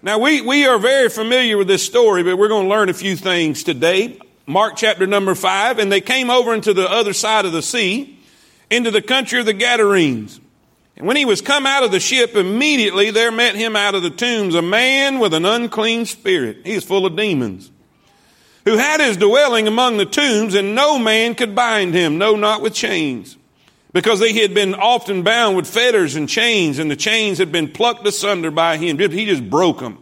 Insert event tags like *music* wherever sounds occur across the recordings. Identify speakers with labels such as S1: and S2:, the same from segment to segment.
S1: Now we, we are very familiar with this story, but we're going to learn a few things today. Mark chapter number five, and they came over into the other side of the sea, into the country of the Gadarenes. And when he was come out of the ship, immediately there met him out of the tombs a man with an unclean spirit. He is full of demons. Who had his dwelling among the tombs, and no man could bind him, no, not with chains. Because they had been often bound with fetters and chains, and the chains had been plucked asunder by him. He just broke them.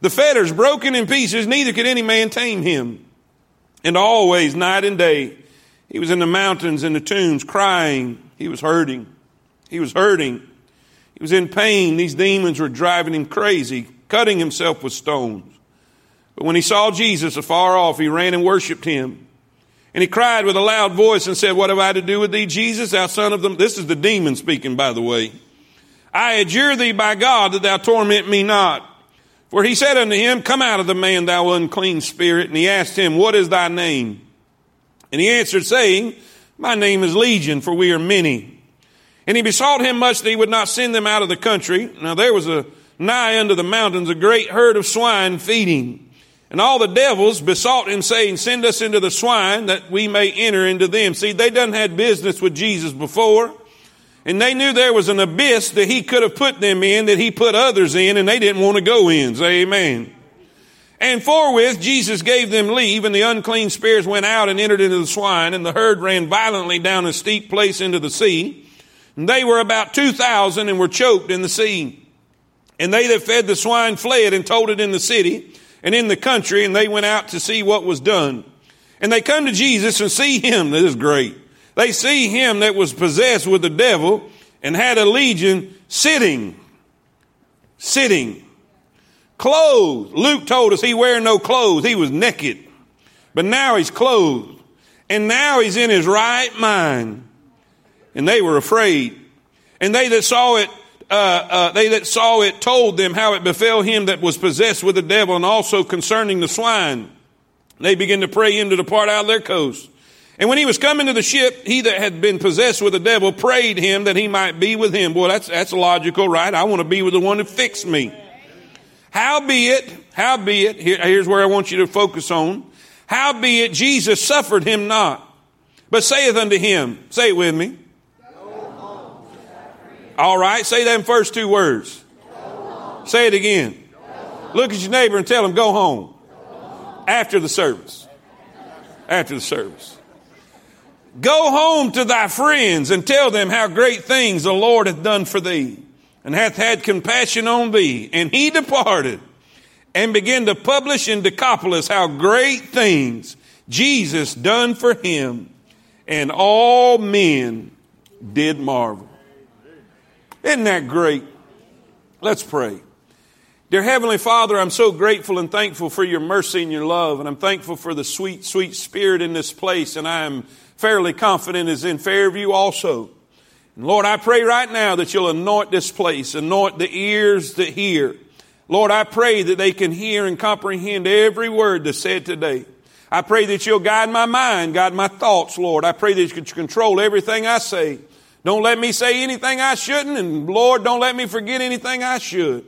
S1: The fetters broken in pieces, neither could any man tame him. And always, night and day, he was in the mountains and the tombs crying. He was hurting. He was hurting. He was in pain. These demons were driving him crazy, cutting himself with stones. But when he saw Jesus afar off, he ran and worshiped him. And he cried with a loud voice and said, What have I to do with thee, Jesus, thou son of the. This is the demon speaking, by the way. I adjure thee by God that thou torment me not. For he said unto him, Come out of the man, thou unclean spirit. And he asked him, What is thy name? And he answered, saying, My name is Legion, for we are many. And he besought him much that he would not send them out of the country. Now there was a nigh unto the mountains a great herd of swine feeding. And all the devils besought him, saying, Send us into the swine that we may enter into them. See, they done had business with Jesus before. And they knew there was an abyss that he could have put them in, that he put others in, and they didn't want to go in. Say amen. And forthwith Jesus gave them leave, and the unclean spirits went out and entered into the swine, and the herd ran violently down a steep place into the sea. And they were about 2,000 and were choked in the sea. And they that fed the swine fled and told it in the city and in the country, and they went out to see what was done. And they come to Jesus and see him. This is great. They see him that was possessed with the devil and had a legion sitting, sitting, clothed. Luke told us he wear no clothes. He was naked. But now he's clothed. And now he's in his right mind and they were afraid. And they that saw it, uh, uh, they that saw it told them how it befell him that was possessed with the devil, and also concerning the swine. They began to pray him to depart out of their coast. And when he was coming to the ship, he that had been possessed with the devil prayed him that he might be with him. Boy, that's, that's logical, right? I want to be with the one who fixed me. Howbeit, howbeit, here, here's where I want you to focus on. Howbeit, Jesus suffered him not, but saith unto him, say it with me, all right, say them first two words. Say it again. Look at your neighbor and tell him, go home. After the service. After the service. Go home to thy friends and tell them how great things the Lord hath done for thee and hath had compassion on thee. And he departed and began to publish in Decapolis how great things Jesus done for him. And all men did marvel. Isn't that great? Let's pray. Dear Heavenly Father, I'm so grateful and thankful for your mercy and your love, and I'm thankful for the sweet, sweet spirit in this place, and I am fairly confident is in Fairview also. And Lord, I pray right now that you'll anoint this place, anoint the ears that hear. Lord, I pray that they can hear and comprehend every word that's said today. I pray that you'll guide my mind, guide my thoughts, Lord. I pray that you can control everything I say. Don't let me say anything I shouldn't, and Lord, don't let me forget anything I should.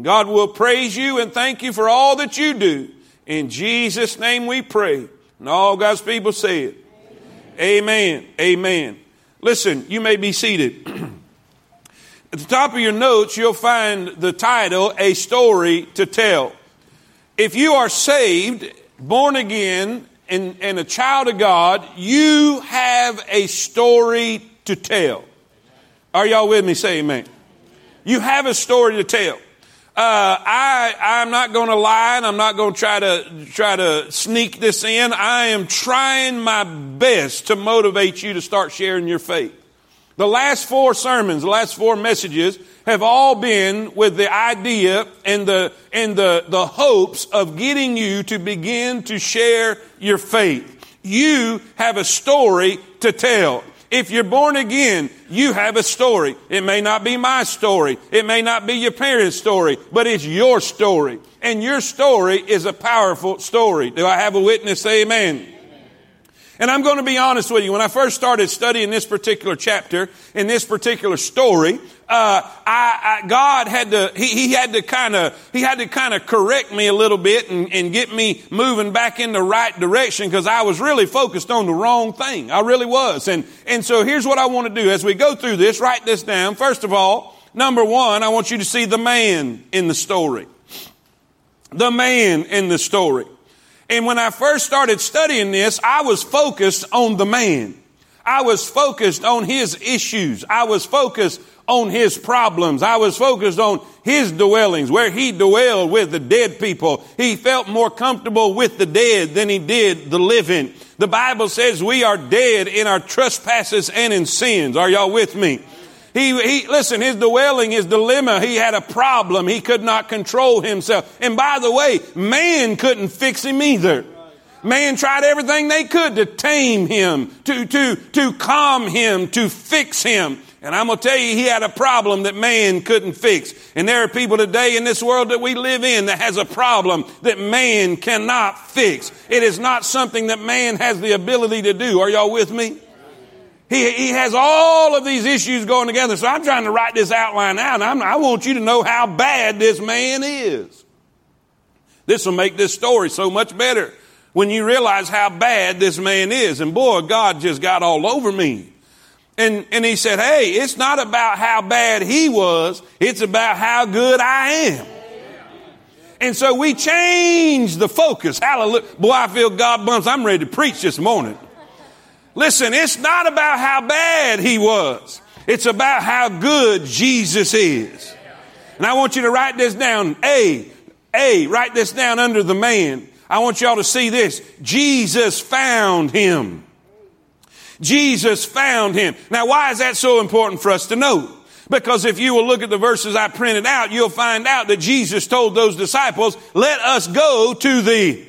S1: God will praise you and thank you for all that you do. In Jesus' name we pray. And all God's people say it. Amen. Amen. Amen. Listen, you may be seated. *clears throat* At the top of your notes, you'll find the title, A Story to Tell. If you are saved, born again, and, and a child of God, you have a story to tell. Are y'all with me? Say amen. You have a story to tell. Uh, I, I'm not going to lie and I'm not going to try to, try to sneak this in. I am trying my best to motivate you to start sharing your faith. The last four sermons, the last four messages have all been with the idea and the, and the, the hopes of getting you to begin to share your faith. You have a story to tell. If you're born again, you have a story. It may not be my story. It may not be your parents' story, but it's your story. And your story is a powerful story. Do I have a witness? Say amen. And I'm going to be honest with you. When I first started studying this particular chapter in this particular story, uh, I, I, God had to, he, he had to kind of, he had to kind of correct me a little bit and, and get me moving back in the right direction because I was really focused on the wrong thing. I really was. And, and so here's what I want to do as we go through this, write this down. First of all, number one, I want you to see the man in the story. The man in the story. And when I first started studying this, I was focused on the man. I was focused on his issues. I was focused on his problems. I was focused on his dwellings, where he dwelled with the dead people. He felt more comfortable with the dead than he did the living. The Bible says we are dead in our trespasses and in sins. Are y'all with me? He, he, listen, his dwelling, his dilemma, he had a problem. He could not control himself. And by the way, man couldn't fix him either. Man tried everything they could to tame him, to, to, to calm him, to fix him. And I'm going to tell you, he had a problem that man couldn't fix. And there are people today in this world that we live in that has a problem that man cannot fix. It is not something that man has the ability to do. Are y'all with me? He, he has all of these issues going together. So I'm trying to write this outline out. And i want you to know how bad this man is. This will make this story so much better when you realize how bad this man is. And boy, God just got all over me. And, and he said, Hey, it's not about how bad he was, it's about how good I am. And so we change the focus. Hallelujah. Boy, I feel God bumps. I'm ready to preach this morning. Listen, it's not about how bad he was. It's about how good Jesus is. And I want you to write this down. A, A, write this down under the man. I want y'all to see this. Jesus found him. Jesus found him. Now, why is that so important for us to know? Because if you will look at the verses I printed out, you'll find out that Jesus told those disciples, let us go to the,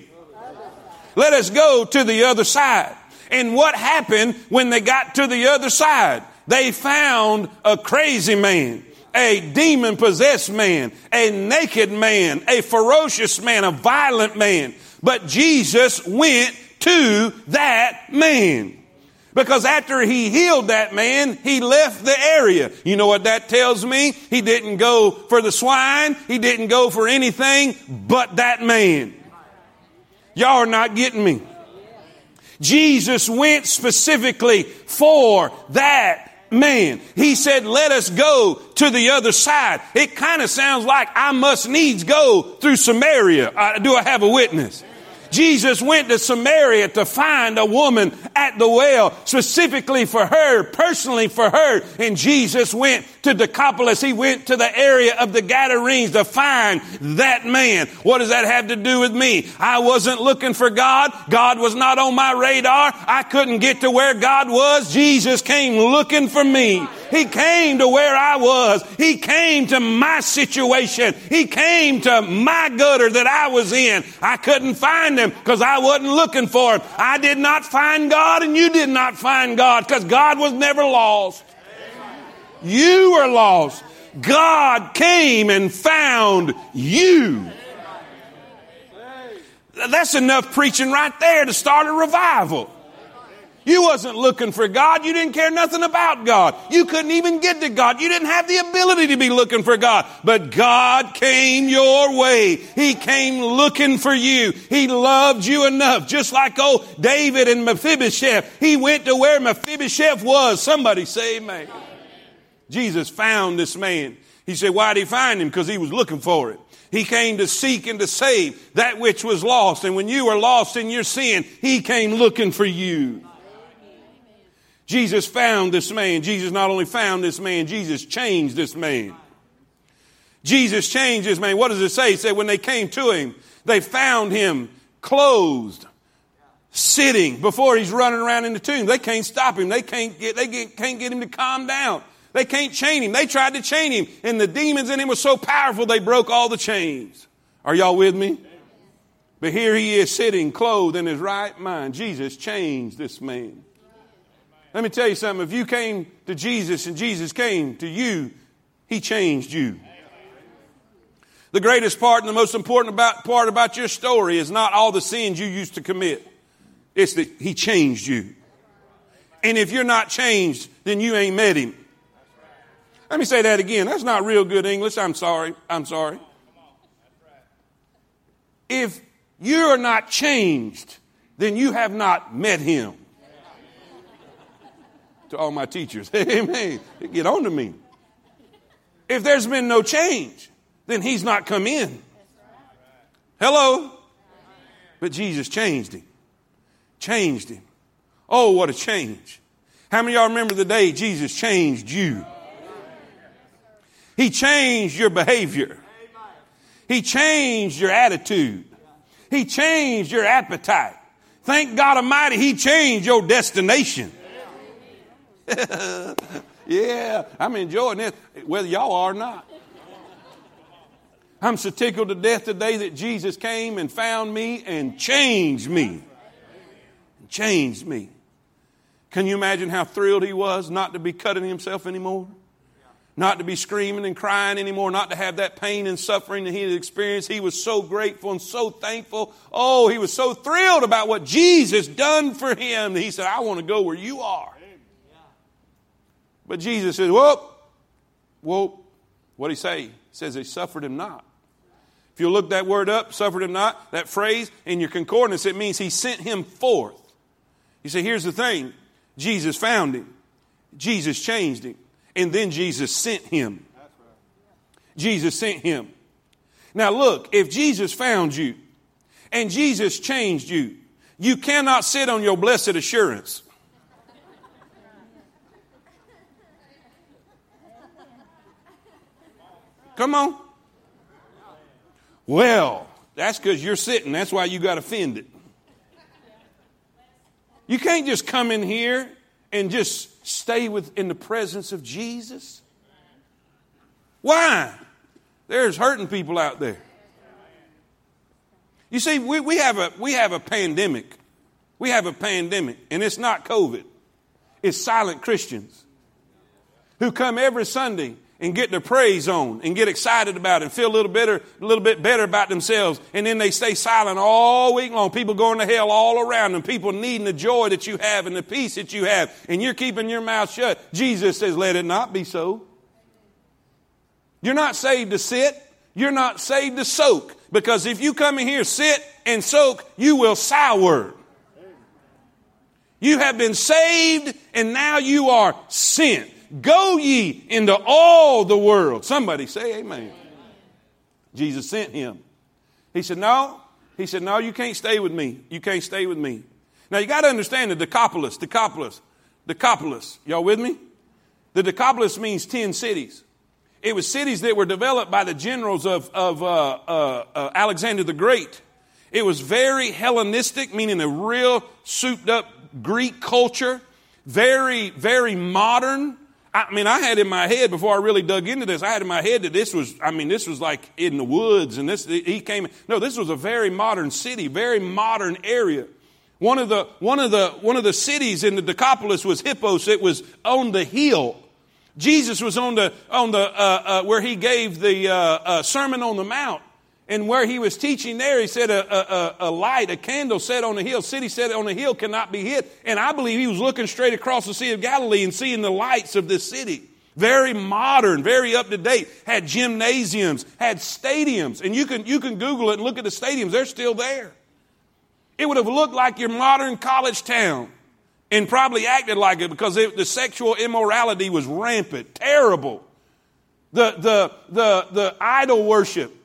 S1: let us go to the other side. And what happened when they got to the other side? They found a crazy man, a demon possessed man, a naked man, a ferocious man, a violent man. But Jesus went to that man. Because after he healed that man, he left the area. You know what that tells me? He didn't go for the swine. He didn't go for anything but that man. Y'all are not getting me. Jesus went specifically for that man. He said, let us go to the other side. It kind of sounds like I must needs go through Samaria. Uh, do I have a witness? Jesus went to Samaria to find a woman at the well, specifically for her, personally for her. And Jesus went to Decapolis. He went to the area of the Gadarenes to find that man. What does that have to do with me? I wasn't looking for God. God was not on my radar. I couldn't get to where God was. Jesus came looking for me. He came to where I was. He came to my situation. He came to my gutter that I was in. I couldn't find him because I wasn't looking for him. I did not find God and you did not find God because God was never lost. You were lost. God came and found you. That's enough preaching right there to start a revival. You wasn't looking for God. You didn't care nothing about God. You couldn't even get to God. You didn't have the ability to be looking for God. But God came your way. He came looking for you. He loved you enough. Just like old David and Mephibosheth. He went to where Mephibosheth was. Somebody say amen. Jesus found this man. He said, why did he find him? Because he was looking for it. He came to seek and to save that which was lost. And when you were lost in your sin, he came looking for you. Jesus found this man. Jesus not only found this man, Jesus changed this man. Jesus changed this man. What does it say? It said when they came to him, they found him clothed, sitting before he's running around in the tomb. They can't stop him. They can't get, they get, can't get him to calm down. They can't chain him. They tried to chain him, and the demons in him were so powerful they broke all the chains. Are y'all with me? But here he is sitting clothed in his right mind. Jesus changed this man. Let me tell you something. If you came to Jesus and Jesus came to you, he changed you. The greatest part and the most important about, part about your story is not all the sins you used to commit. It's that he changed you. And if you're not changed, then you ain't met him. Let me say that again. That's not real good English. I'm sorry. I'm sorry. If you're not changed, then you have not met him. To all my teachers, *laughs* amen. Get on to me. If there's been no change, then he's not come in. Hello? But Jesus changed him. Changed him. Oh, what a change. How many of y'all remember the day Jesus changed you? He changed your behavior. He changed your attitude. He changed your appetite. Thank God Almighty, He changed your destination. *laughs* yeah, I'm enjoying this, whether y'all are or not. I'm so tickled to death today that Jesus came and found me and changed me. Changed me. Can you imagine how thrilled he was not to be cutting himself anymore? Not to be screaming and crying anymore, not to have that pain and suffering that he had experienced. He was so grateful and so thankful. Oh, he was so thrilled about what Jesus done for him. He said, I want to go where you are. But Jesus says, Whoop, whoop. What did he say? He says, He suffered him not. If you look that word up, suffered him not, that phrase in your concordance, it means he sent him forth. You see, here's the thing Jesus found him, Jesus changed him, and then Jesus sent him. Jesus sent him. Now, look, if Jesus found you and Jesus changed you, you cannot sit on your blessed assurance. Come on. Well, that's because you're sitting. That's why you got offended. You can't just come in here and just stay with, in the presence of Jesus. Why? There's hurting people out there. You see, we, we, have a, we have a pandemic. We have a pandemic, and it's not COVID. It's silent Christians who come every Sunday and get their praise on and get excited about it and feel a little better, a little bit better about themselves. And then they stay silent all week long. People going to hell all around them. People needing the joy that you have and the peace that you have. And you're keeping your mouth shut. Jesus says, let it not be so. You're not saved to sit. You're not saved to soak. Because if you come in here, sit and soak, you will sour. You have been saved and now you are sent. Go ye into all the world. Somebody say amen. Jesus sent him. He said, No. He said, No, you can't stay with me. You can't stay with me. Now you got to understand the Decapolis, Decapolis, Decapolis. Y'all with me? The Decapolis means 10 cities. It was cities that were developed by the generals of, of uh, uh, uh, Alexander the Great. It was very Hellenistic, meaning a real souped up Greek culture. Very, very modern. I mean, I had in my head before I really dug into this, I had in my head that this was, I mean, this was like in the woods and this, he came, no, this was a very modern city, very modern area. One of the, one of the, one of the cities in the Decapolis was Hippos. It was on the hill. Jesus was on the, on the, uh, uh, where he gave the, uh, uh Sermon on the Mount. And where he was teaching there, he said a, a, a, light, a candle set on the hill, city set on the hill cannot be hid. And I believe he was looking straight across the Sea of Galilee and seeing the lights of this city. Very modern, very up to date. Had gymnasiums, had stadiums. And you can, you can Google it and look at the stadiums. They're still there. It would have looked like your modern college town and probably acted like it because it, the sexual immorality was rampant, terrible. The, the, the, the idol worship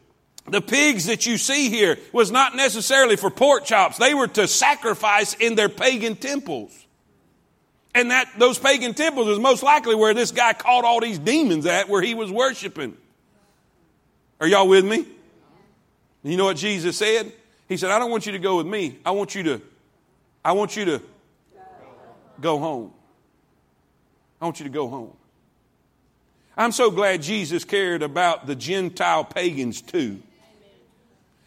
S1: the pigs that you see here was not necessarily for pork chops. They were to sacrifice in their pagan temples. And that, those pagan temples was most likely where this guy caught all these demons at, where he was worshiping. Are y'all with me? You know what Jesus said? He said, I don't want you to go with me. I want you to, I want you to go home. I want you to go home. I'm so glad Jesus cared about the Gentile pagans too.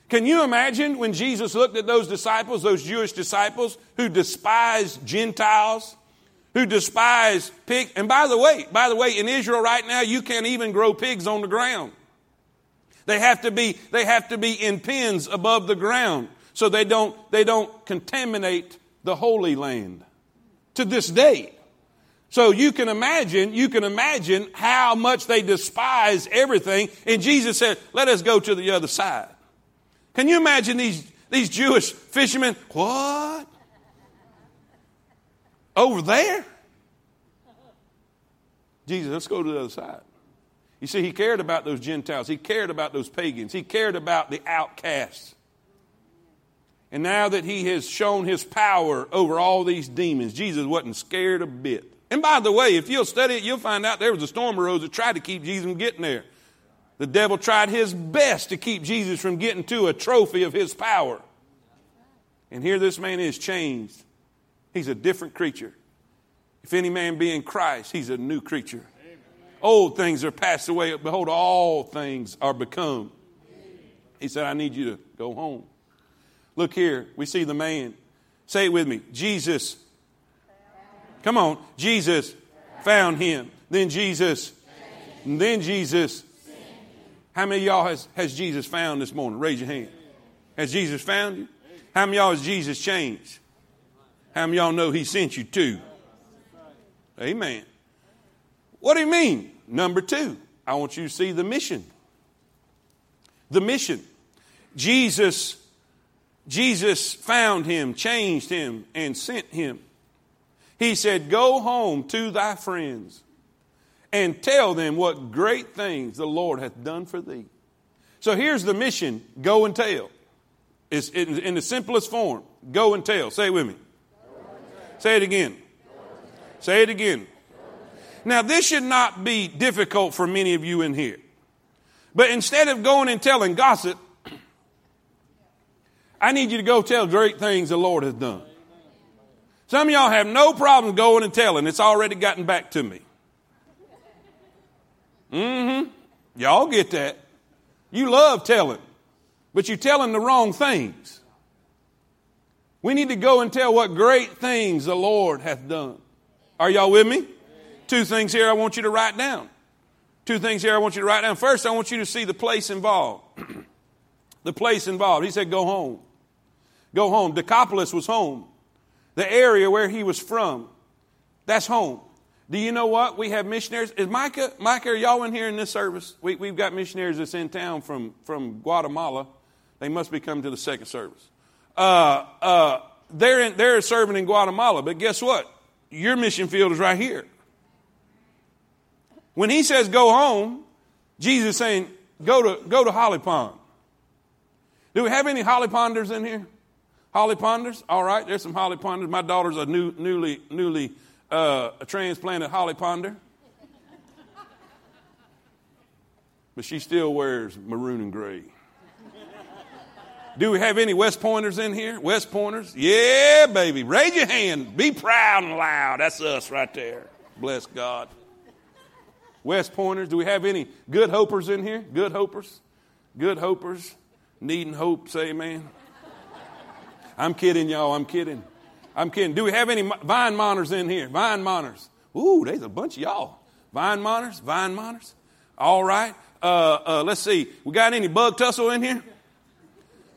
S1: Can you imagine when Jesus looked at those disciples, those Jewish disciples who despised Gentiles, who despised pigs? And by the way, by the way, in Israel right now, you can't even grow pigs on the ground. They have to be, they have to be in pens above the ground so they don't, they don't contaminate the Holy Land to this day. So you can imagine, you can imagine how much they despise everything. And Jesus said, let us go to the other side. Can you imagine these, these Jewish fishermen? What? Over there? Jesus, let's go to the other side. You see, he cared about those Gentiles. He cared about those pagans. He cared about the outcasts. And now that he has shown his power over all these demons, Jesus wasn't scared a bit. And by the way, if you'll study it, you'll find out there was a storm arose that tried to keep Jesus from getting there. The devil tried his best to keep Jesus from getting to a trophy of his power. And here this man is changed. He's a different creature. If any man be in Christ, he's a new creature. Old things are passed away. Behold, all things are become. He said, I need you to go home. Look here. We see the man. Say it with me. Jesus. Come on. Jesus found him. Then Jesus. Then Jesus. How many y'all has, has Jesus found this morning? Raise your hand. Has Jesus found you? How many y'all has Jesus changed? How many y'all know he sent you too? Amen. What do you mean? Number two, I want you to see the mission. The mission. Jesus, Jesus found him, changed him, and sent him. He said, Go home to thy friends and tell them what great things the Lord hath done for thee. So here's the mission go and tell. It's in the simplest form. Go and tell. Say it with me. Say it again. Say it again. Now, this should not be difficult for many of you in here. But instead of going and telling gossip, *clears throat* I need you to go tell great things the Lord has done. Some of y'all have no problem going and telling. It's already gotten back to me. Mm-hmm. Y'all get that. You love telling, but you're telling the wrong things. We need to go and tell what great things the Lord hath done. Are y'all with me? Two things here I want you to write down. Two things here I want you to write down. First, I want you to see the place involved. *clears throat* the place involved. He said, Go home. Go home. Decapolis was home. The area where he was from, that's home. Do you know what? We have missionaries. Is Micah, Micah, are y'all in here in this service? We, we've got missionaries that's in town from, from Guatemala. They must be coming to the second service. Uh, uh, they're, in, they're serving in Guatemala, but guess what? Your mission field is right here. When he says go home, Jesus is saying go to, go to Holly Pond. Do we have any Holly Ponders in here? Holly Ponders? All right, there's some Holly Ponders. My daughter's a new, newly, newly uh, a transplanted Holly Ponder. But she still wears maroon and gray. Do we have any West Pointers in here? West Pointers? Yeah, baby. Raise your hand. Be proud and loud. That's us right there. Bless God. West Pointers. Do we have any good hopers in here? Good hopers? Good hopers? Needing hope, say amen. I'm kidding, y'all. I'm kidding. I'm kidding. Do we have any vine monitors in here? Vine monitors. Ooh, there's a bunch of y'all. Vine monitors, vine monitors. All right. Uh, uh, let's see. We got any bug tussle in here?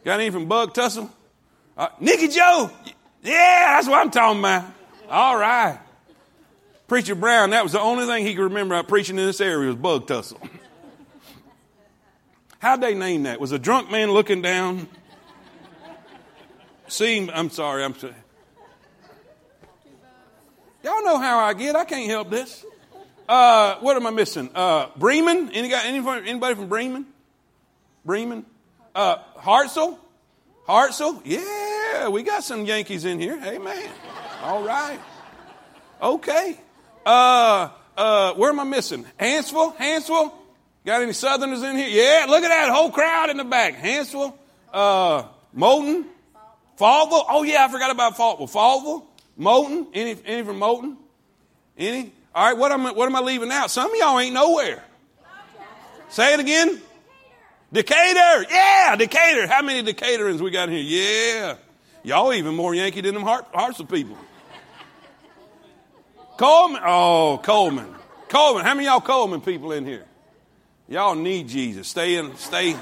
S1: Got any from bug tussle? Uh, Nicky Joe. Yeah, that's what I'm talking about. All right. Preacher Brown, that was the only thing he could remember about preaching in this area was bug tussle. How'd they name that? Was a drunk man looking down? See, I'm sorry, I'm sorry. Y'all know how I get. I can't help this. Uh, what am I missing? Uh, Bremen? Any guy, anybody, anybody from Bremen? Bremen? Uh, Hartselle? Hartselle? Yeah, we got some Yankees in here. Hey, man. All right. Okay. Uh, uh, where am I missing? Hanceville? Hanceville? Got any Southerners in here? Yeah, look at that whole crowd in the back. Hanceville? Uh, Moulton? Falkville? Oh, yeah, I forgot about Falkville. Falkville? Moulton? Any, any from Moulton? Any? All right, what am, I, what am I leaving out? Some of y'all ain't nowhere. Say it again. Decatur. Yeah, Decatur. How many Decaturans we got in here? Yeah. Y'all even more Yankee than them heart, hearts of people. Cullman. Oh, Cullman. Cullman. How many y'all Cullman people in here? Y'all need Jesus. Stay in, stay.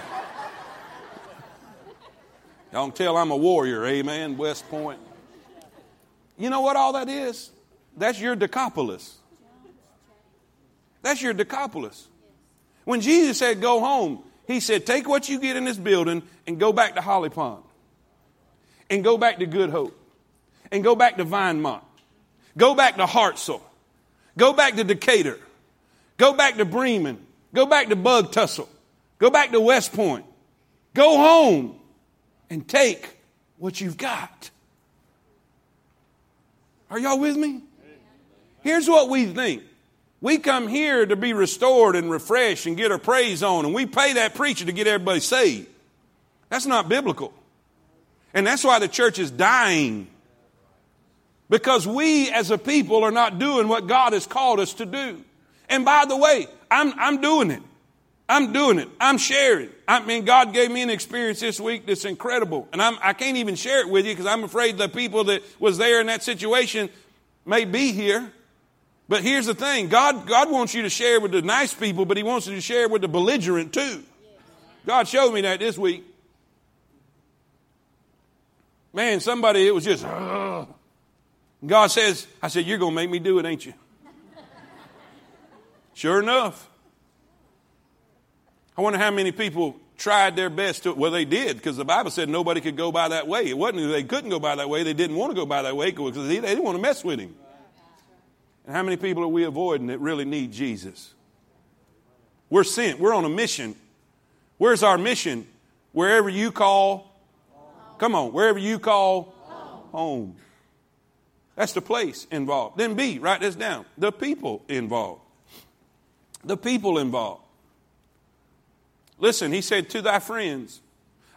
S1: Y'all tell I'm a warrior. Amen. West Point. You know what all that is? That's your Decapolis. That's your Decapolis. When Jesus said, Go home, he said, Take what you get in this building and go back to Holly Pond, and go back to Good Hope, and go back to Vinemont, go back to Hartselle, go back to Decatur, go back to Bremen, go back to Bug Tussle, go back to West Point, go home and take what you've got. Are y'all with me? Here's what we think. We come here to be restored and refreshed and get our praise on, and we pay that preacher to get everybody saved. That's not biblical. And that's why the church is dying. Because we as a people are not doing what God has called us to do. And by the way, I'm, I'm doing it. I'm doing it. I'm sharing. I mean, God gave me an experience this week that's incredible. And I'm, I can't even share it with you because I'm afraid the people that was there in that situation may be here. But here's the thing. God, God wants you to share with the nice people, but he wants you to share with the belligerent too. God showed me that this week. Man, somebody, it was just, uh, God says, I said, you're going to make me do it, ain't you? *laughs* sure enough. I wonder how many people tried their best to, well, they did, because the Bible said nobody could go by that way. It wasn't they couldn't go by that way, they didn't want to go by that way because they, didn't want to mess with him. And how many people are we avoiding that really need Jesus? We're sent, we're on a mission. Where's our mission? Wherever you call, come on, wherever you call home. That's the place involved. Then B, write this down. The people involved. The people involved. Listen, he said to thy friends.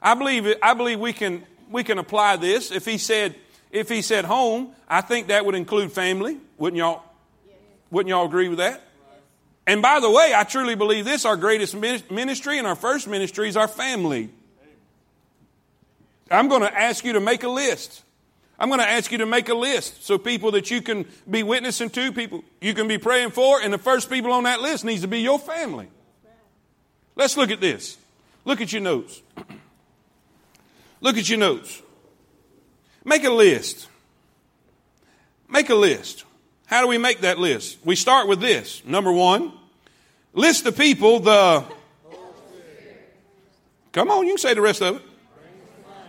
S1: I believe I believe we can we can apply this. If he said if he said home, I think that would include family. Wouldn't y'all wouldn't y'all agree with that? And by the way, I truly believe this our greatest ministry and our first ministry is our family. I'm going to ask you to make a list. I'm going to ask you to make a list so people that you can be witnessing to, people you can be praying for, and the first people on that list needs to be your family. Let's look at this. Look at your notes. *clears throat* Look at your notes. Make a list. Make a list. How do we make that list? We start with this. Number one, list the people the. Come on, you can say the rest of it.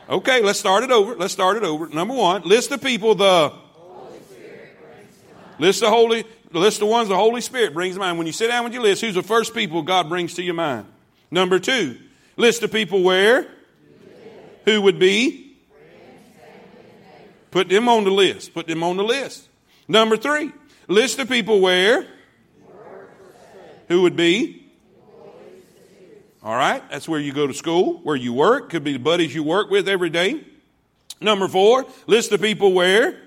S1: Okay, let's start it over. Let's start it over. Number one, list the people the. List the holy, list the ones the Holy Spirit brings to mind. When you sit down with your list, who's the first people God brings to your mind? Number two, list of people where? Who would be? Put them on the list. Put them on the list. Number three, list of people where? Who would be? All right, that's where you go to school, where you work. Could be the buddies you work with every day. Number four, list of people where?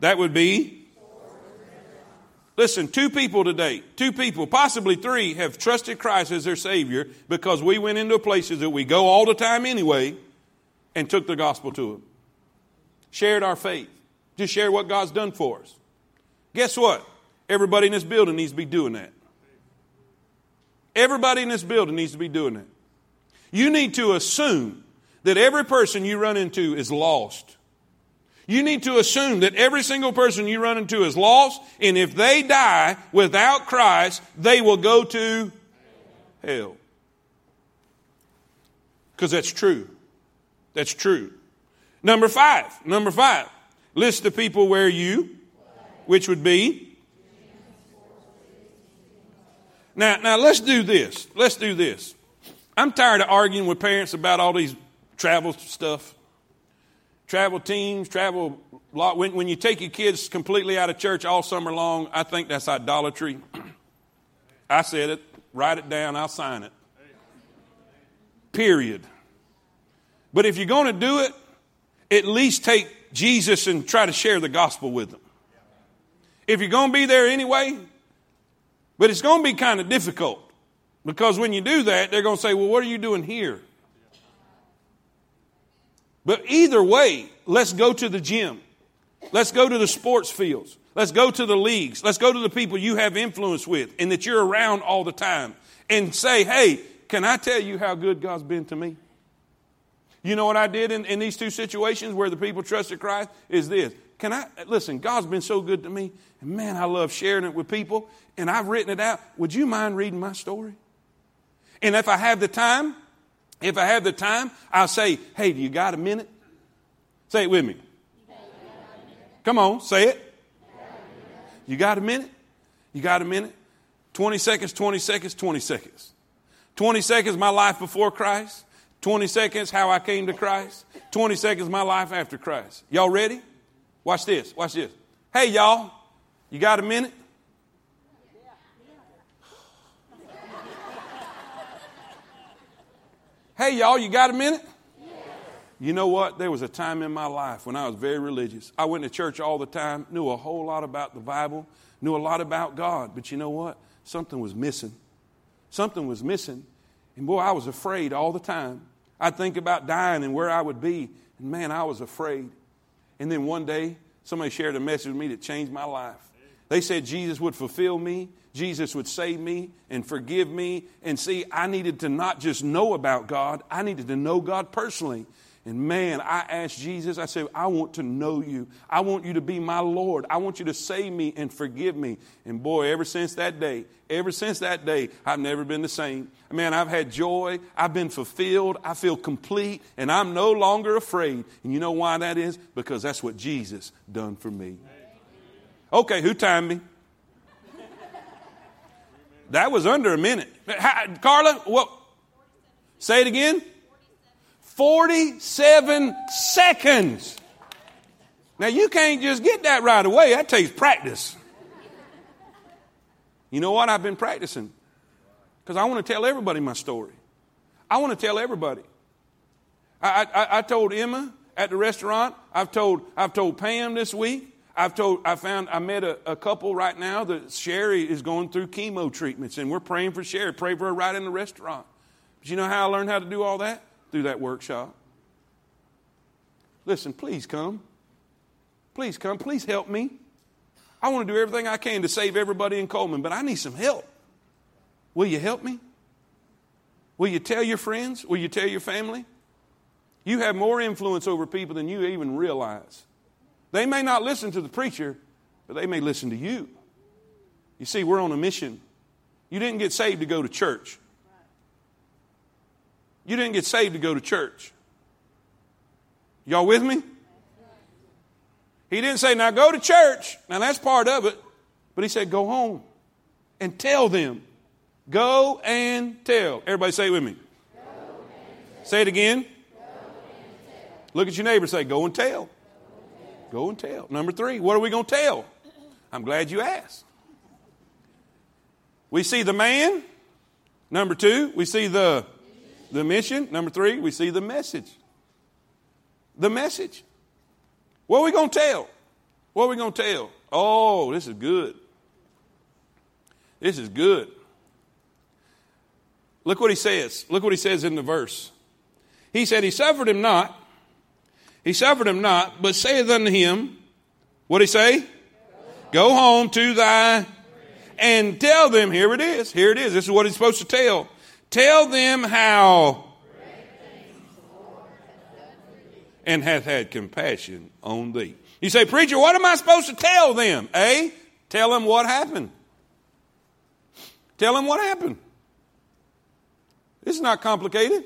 S1: That would be Listen, two people today, two people, possibly three, have trusted Christ as their Savior because we went into places that we go all the time anyway and took the gospel to them. Shared our faith. Just share what God's done for us. Guess what? Everybody in this building needs to be doing that. Everybody in this building needs to be doing that. You need to assume that every person you run into is lost you need to assume that every single person you run into is lost, and if they die without Christ, they will go to hell. Because that's true. That's true. Number five, number five, list the people where you, which would be. Now, now let's do this. Let's do this. I'm tired of arguing with parents about all these travel stuff travel teams, travel lot. When, when you take your kids completely out of church all summer long, I think that's idolatry. *clears throat* I said it. Write it down. I'll sign it. Period. But if you're going to do it, at least take Jesus and try to share the gospel with them. If you're going to be there anyway, but it's going to be kind of difficult because when you do that, they're going to say, Well, what are you doing here? But either way, let's go to the gym. Let's go to the sports fields. Let's go to the leagues. Let's go to the people you have influence with and that you're around all the time and say, hey, can I tell you how good God's been to me? You know what I did in, in these two situations where the people trusted Christ? Is this. can I, listen, God's been so good to me. And man, I love sharing it with people. And I've written it out. Would you mind reading my story? And if I have the time, if I have the time, I'll say, hey, do you got a minute? Say it with me. Come on, say it. You got a minute? You got a minute? 20 seconds, 20 seconds, 20 seconds. 20 seconds, my life before Christ. 20 seconds, how I came to Christ. 20 seconds, my life after Christ. Y'all ready? Watch this. Watch this. Hey, y'all, you got a minute? Hey, y'all, you got a minute? You know what? There was a time in my life when I was very religious. I went to church all the time, knew a whole lot about the Bible, knew a lot about God. But you know what? Something was missing. Something was missing. And boy, I was afraid all the time. I'd think about dying and where I would be. And man, I was afraid. And then one day, somebody shared a message with me that changed my life. They said Jesus would fulfill me, Jesus would save me and forgive me. And see, I needed to not just know about God, I needed to know God personally. And man, I asked Jesus, I said, I want to know you. I want you to be my Lord. I want you to save me and forgive me. And boy, ever since that day, ever since that day, I've never been the same. Man, I've had joy. I've been fulfilled. I feel complete. And I'm no longer afraid. And you know why that is? Because that's what Jesus done for me. Okay, who timed me? That was under a minute. Carla, what? Say it again. 47 seconds. Now, you can't just get that right away. That takes practice. You know what? I've been practicing because I want to tell everybody my story. I want to tell everybody. I, I, I, told Emma at the restaurant. I've told, I've told Pam this week. I've told, I found, I met a, a couple right now that Sherry is going through chemo treatments, and we're praying for Sherry. Pray for her right in the restaurant. But you know how I learned how to do all that? through that workshop. Listen, please come. Please come. Please help me. I want to do everything I can to save everybody in Cullman, but I need some help. Will you help me? Will you tell your friends? Will you tell your family? You have more influence over people than you even realize. They may not listen to the preacher, but they may listen to you. You see, we're on a mission. You didn't get saved to go to church. You didn't get saved to go to church. Y'all with me? He didn't say, now go to church. Now that's part of it. But he said, go home and tell them. Go and tell. Everybody say it with me. Say it again. Look at your neighbor say, go and tell. Go and tell. Number three, what are we going to tell? I'm glad you asked. We see the man. Number two, we see the the mission. Number three, we see the message. The message. What are we going to tell? What are we going to tell? Oh, this is good. This is good. Look what he says. Look what he says in the verse. He said, He suffered him not. He suffered him not, but saith unto him, What he say? Go home to thy and tell them, here it is, here it is. This is what he's supposed to tell. Tell them how and hath had compassion on thee. You say, Preacher, what am I supposed to tell them? A, tell them what happened. Tell them what happened. Is not complicated.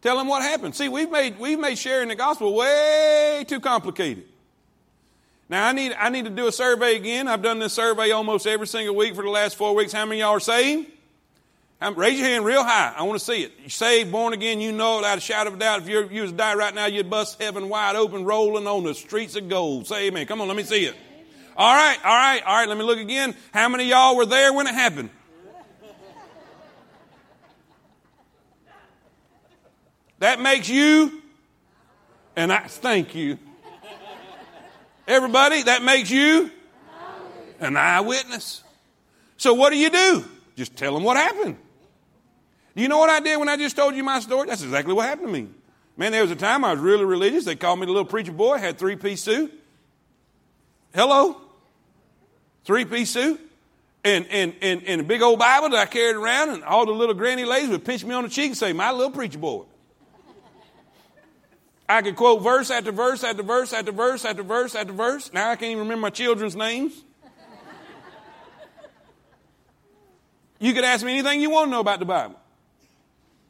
S1: Tell them what happened. See, we've made, we've made sharing the gospel way too complicated. Now, I need, I need to do a survey again. I've done this survey almost every single week for the last four weeks. How many y'all are saved? Raise your hand real high. I want to see it. You saved, born again, you know without a shadow of a doubt. If you was to die right now, you'd bust heaven wide open, rolling on the streets of gold. Say amen. Come on, let me see it. All right, all right, all right. Let me look again. How many y'all were there when it happened? That makes you, and I thank you. Everybody, that makes you an eyewitness. So what do you do? Just tell them what happened. You know what I did when I just told you my story? That's exactly what happened to me. Man, there was a time I was really religious. They called me the little preacher boy, had three piece suit. Hello? Three piece suit. And, and, and, and a big old Bible that I carried around, and all the little granny ladies would pinch me on the cheek and say, My little preacher boy. I could quote verse after verse after verse after verse after verse after verse. Now I can't even remember my children's names. you could ask me anything you want to know about the Bible.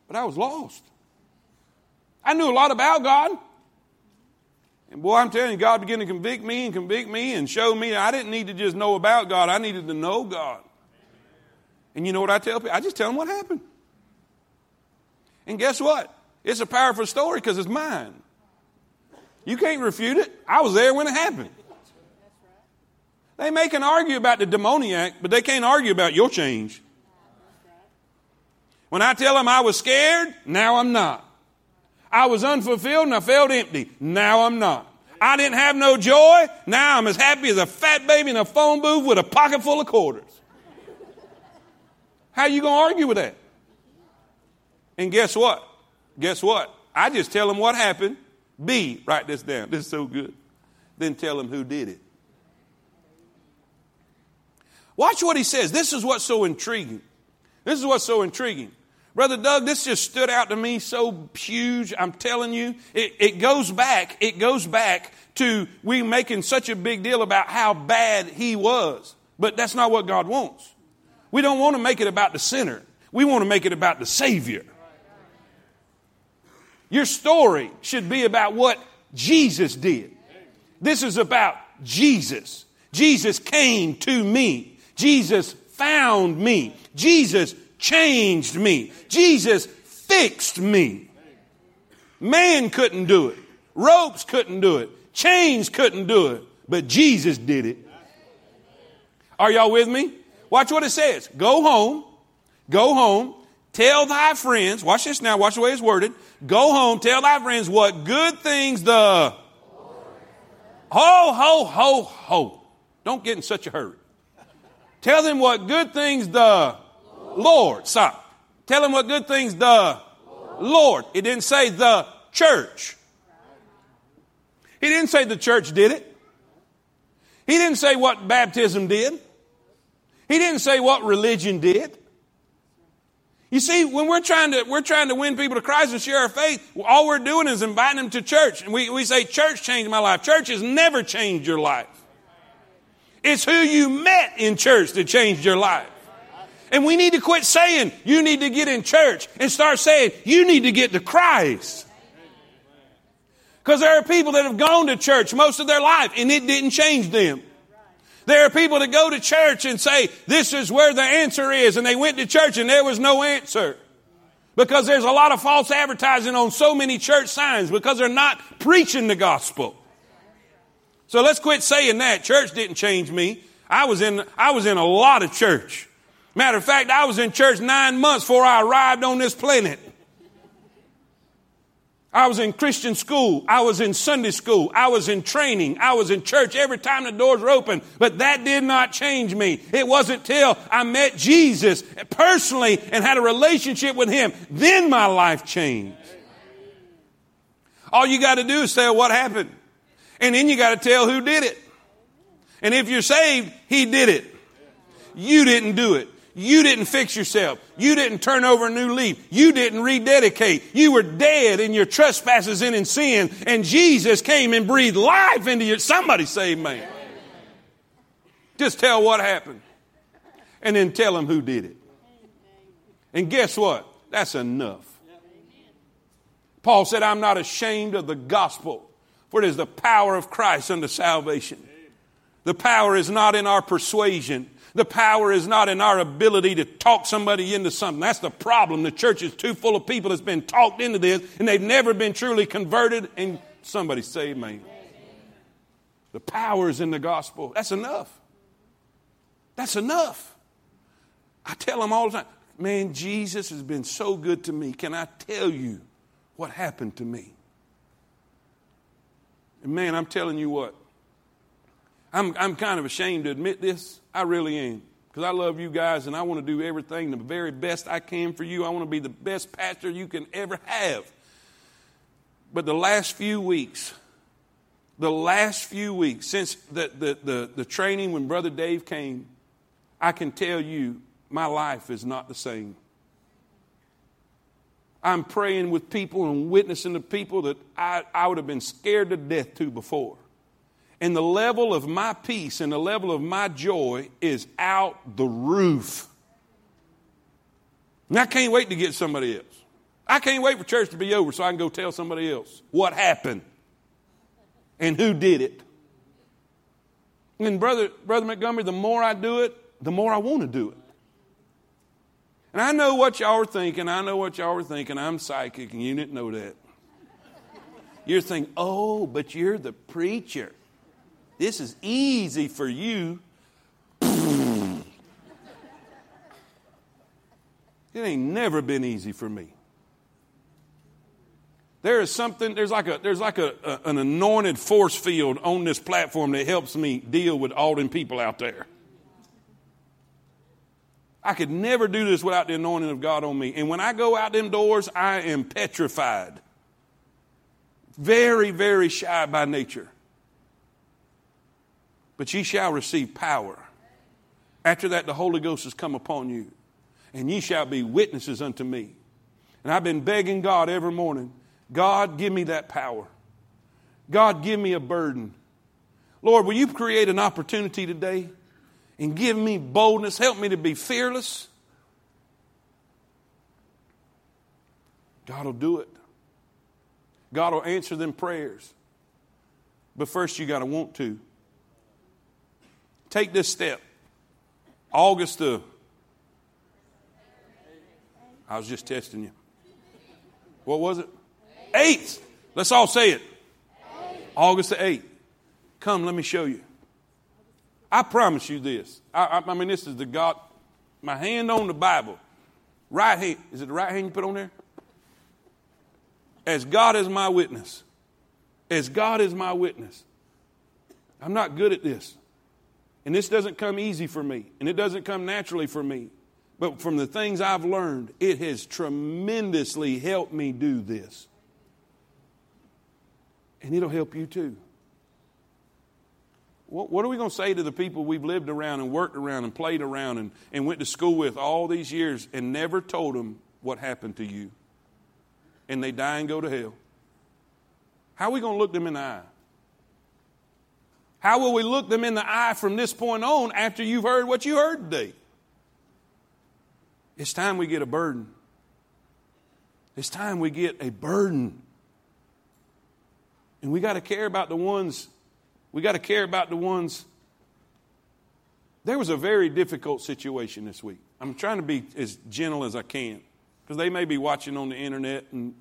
S1: But I was lost. I knew a lot about God. And boy, I'm telling you, God began to convict me and convict me and show me I didn't need to just know about God, I needed to know God. And you know what I tell people? I just tell them what happened. And guess what? It's a powerful story because it's mine. You can't refute it. I was there when it happened. They make an argue about the demoniac, but they can't argue about your change. When I tell them I was scared, now I'm not. I was unfulfilled and I felt empty. Now I'm not. I didn't have no joy. Now I'm as happy as a fat baby in a phone booth with a pocket full of quarters. How you going to argue with that? And guess what? Guess what? I just tell them what happened. B, write this down. This is so good. Then tell them who did it. Watch what he says. This is what's so intriguing. This is what's so intriguing. Brother Doug, this just stood out to me so huge. I'm telling you, it, it goes back, it goes back to we making such a big deal about how bad he was. But that's not what God wants. We don't want to make it about the sinner. We want to make it about the Savior. Your story should be about what Jesus did. This is about Jesus. Jesus came to me. Jesus found me. Jesus changed me. Jesus fixed me. Man couldn't do it. Ropes couldn't do it. Chains couldn't do it. But Jesus did it. Are y'all with me? Watch what it says. Go home. Go home. Tell thy friends. Watch this now. Watch the way it's worded. Go home. Tell thy friends what good things the. Ho, ho, ho, ho. Don't get in such a hurry. Tell them what good things the Lord. Stop. Tell them what good things the Lord. It didn't say the church. He didn't say the church did it. He didn't say what baptism did. He didn't say what religion did. You see, when we're trying to we're trying to win people to Christ and share our faith, all we're doing is inviting them to church. And we, we say, church changed my life. Church has never changed your life. It's who you met in church that changed your life. And we need to quit saying, you need to get in church and start saying, you need to get to Christ. Because there are people that have gone to church most of their life and it didn't change them. There are people that go to church and say, this is where the answer is. And they went to church and there was no answer. Because there's a lot of false advertising on so many church signs because they're not preaching the gospel. So let's quit saying that. Church didn't change me. I was in, I was in a lot of church. Matter of fact, I was in church nine months before I arrived on this planet. I was in Christian school. I was in Sunday school. I was in training. I was in church every time the doors were open. But that did not change me. It wasn't till I met Jesus personally and had a relationship with Him. Then my life changed. All you got to do is tell what happened. And then you got to tell who did it. And if you're saved, He did it. You didn't do it. You didn't fix yourself. You didn't turn over a new leaf. You didn't rededicate. You were dead in your trespasses and in sin. And Jesus came and breathed life into you. Somebody say amen. Just tell what happened. And then tell them who did it. And guess what? That's enough. Paul said, I'm not ashamed of the gospel, for it is the power of Christ unto salvation. The power is not in our persuasion. The power is not in our ability to talk somebody into something. That's the problem. The church is too full of people that's been talked into this and they've never been truly converted and somebody say amen. The power is in the gospel. That's enough. That's enough. I tell them all the time, man, Jesus has been so good to me. Can I tell you what happened to me? And man, I'm telling you what, I'm, I'm kind of ashamed to admit this. I really am. Because I love you guys and I want to do everything the very best I can for you. I want to be the best pastor you can ever have. But the last few weeks, the last few weeks, since the, the, the, the training when Brother Dave came, I can tell you my life is not the same. I'm praying with people and witnessing to people that I, I would have been scared to death to before. And the level of my peace and the level of my joy is out the roof. And I can't wait to get somebody else. I can't wait for church to be over so I can go tell somebody else what happened and who did it. And brother, brother Montgomery, the more I do it, the more I want to do it. And I know what y'all are thinking. I know what y'all are thinking. I'm psychic, and you didn't know that. You're thinking, oh, but you're the preacher. This is easy for you. it ain't never been easy for me. There is something, there's like, a, there's like a, a, an anointed force field on this platform that helps me deal with all them people out there. I could never do this without the anointing of God on me. And when I go out them doors, I am petrified. Very, very shy by nature. But ye shall receive power. After that, the Holy Ghost has come upon you, and ye shall be witnesses unto me. And I've been begging God every morning God, give me that power. God, give me a burden. Lord, will you create an opportunity today and give me boldness? Help me to be fearless. God will do it. God will answer them prayers. But first, you got to want to. Take this step. August the. I was just testing you. What was it? 8th. Let's all say it. August the 8th. Come, let me show you. I promise you this. I, I, I, mean, this is the God, my hand on the Bible. Right hand. Is it the right hand you put on there? As God is my witness. As God is my witness. I'm not good at this. And this doesn't come easy for me. And it doesn't come naturally for me. But from the things I've learned, it has tremendously helped me do this and it'll help you too. What, what are we going to say to the people we've lived around and worked around and played around and, and went to school with all these years and never told them what happened to you? And they die and go to hell. How are we going to look them in the eye? How will we look them in the eye from this point on after you've heard what you heard today? It's time we get a burden. It's time we get a burden. And we got to care about the ones, we got to care about the ones. There was a very difficult situation this week. I'm trying to be as gentle as I can because they may be watching on the internet. And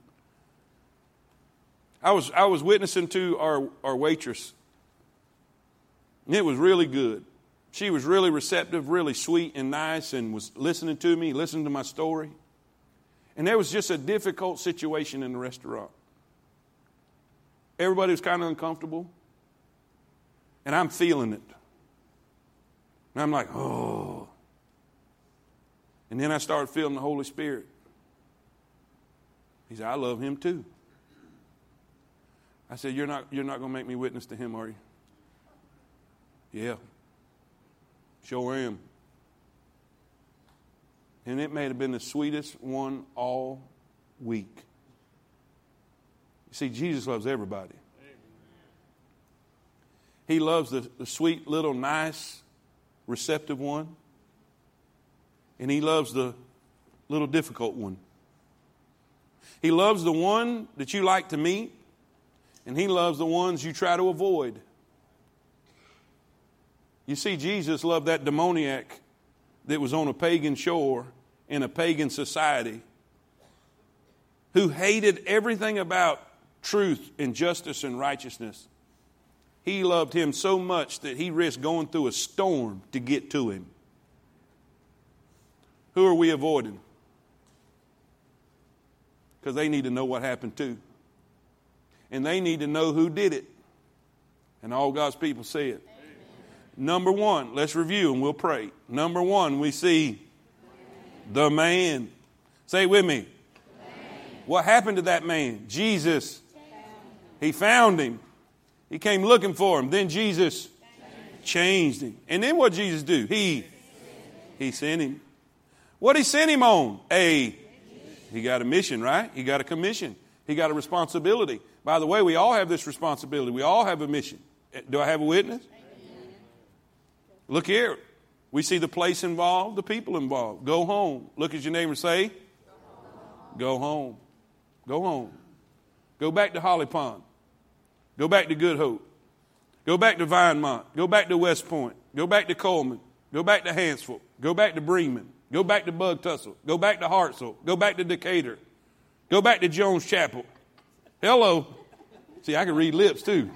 S1: I was, I was witnessing to our, our waitress, it was really good. She was really receptive, really sweet and nice, and was listening to me, listening to my story. And there was just a difficult situation in the restaurant. Everybody was kind of uncomfortable. And I'm feeling it. And I'm like, oh. And then I started feeling the Holy Spirit. He said, I love him too. I said, You're not, you're not going to make me witness to him, are you? Yeah. Sure am. And it may have been the sweetest one all week. You see, Jesus loves everybody. He loves the, the sweet, little, nice, receptive one. And He loves the little, difficult one. He loves the one that you like to meet, and He loves the ones you try to avoid. You see, Jesus loved that demoniac that was on a pagan shore in a pagan society who hated everything about truth and justice and righteousness. He loved him so much that he risked going through a storm to get to him. Who are we avoiding? Because they need to know what happened too. And they need to know who did it. And all God's people say it. Number one, let's review and we'll pray. Number one, we see the man. Say with me. What happened to that man? Jesus he found him. He came looking for him. Then Jesus changed him. And then what Jesus do? He he sent him. What he sent him on? A He got a mission, right? He got a commission. He got a responsibility. By the way, we all have this responsibility. We all have a mission. Eh, do I have a witness? Look here. We see the place involved, the people involved. Go home. Look at your neighbor and say, Go home. Go home. Go back to Holly Pond. Go back to Good Hope. Go back to Vinemont. Go back to West Point. Go back to Cullman. Go back to Hanceville. Go back to Bremen. Go back to Bug Tussle. Go back to Hartselle. Go back to Decatur. Go back to Jones Chapel. Hello. See, I can read lips too.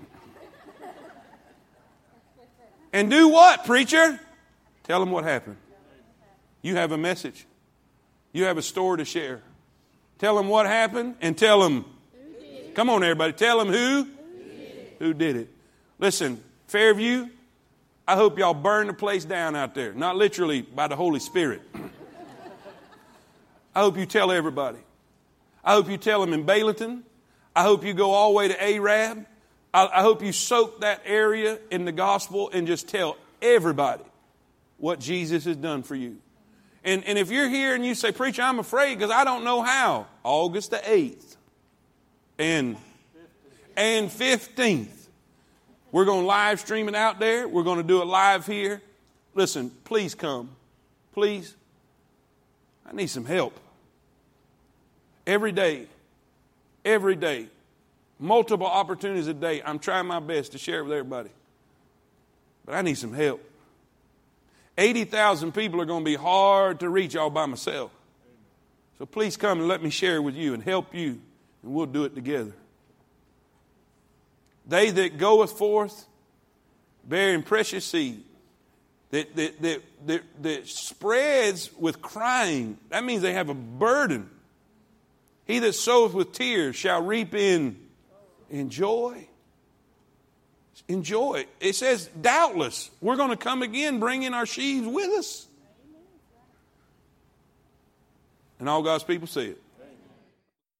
S1: And do what, preacher? Tell them what happened. You have a message. You have a story to share. Tell them what happened and tell them. Come on, everybody. Tell them who? Who did, it. Listen, Fairview, I hope y'all burn the place down out there. Not literally by the Holy Spirit. I hope you tell everybody. I hope you tell them in Baileyton. I hope you go all the way to Arab. I, I hope you soak that area in the gospel and just tell everybody what Jesus has done for you. And, and if you're here and you say, Preacher, I'm afraid because I don't know how, August the 8th and, and 15th, we're going to live stream it out there. We're going to do it live here. Listen, please come. Please. I need some help. Every day, every day, multiple opportunities a day, I'm trying my best to share it with everybody. But I need some help. 80,000 people are going to be hard to reach all by myself. So please come and let me share with you and help you, and we'll do it together. They that goeth forth bearing precious seed, that, that, that, that, that spreads with crying, that means they have a burden. He that soweth with tears shall reap in, in joy. Enjoy. It says, doubtless, we're going to come again bringing our sheaves with us. And all God's people say it.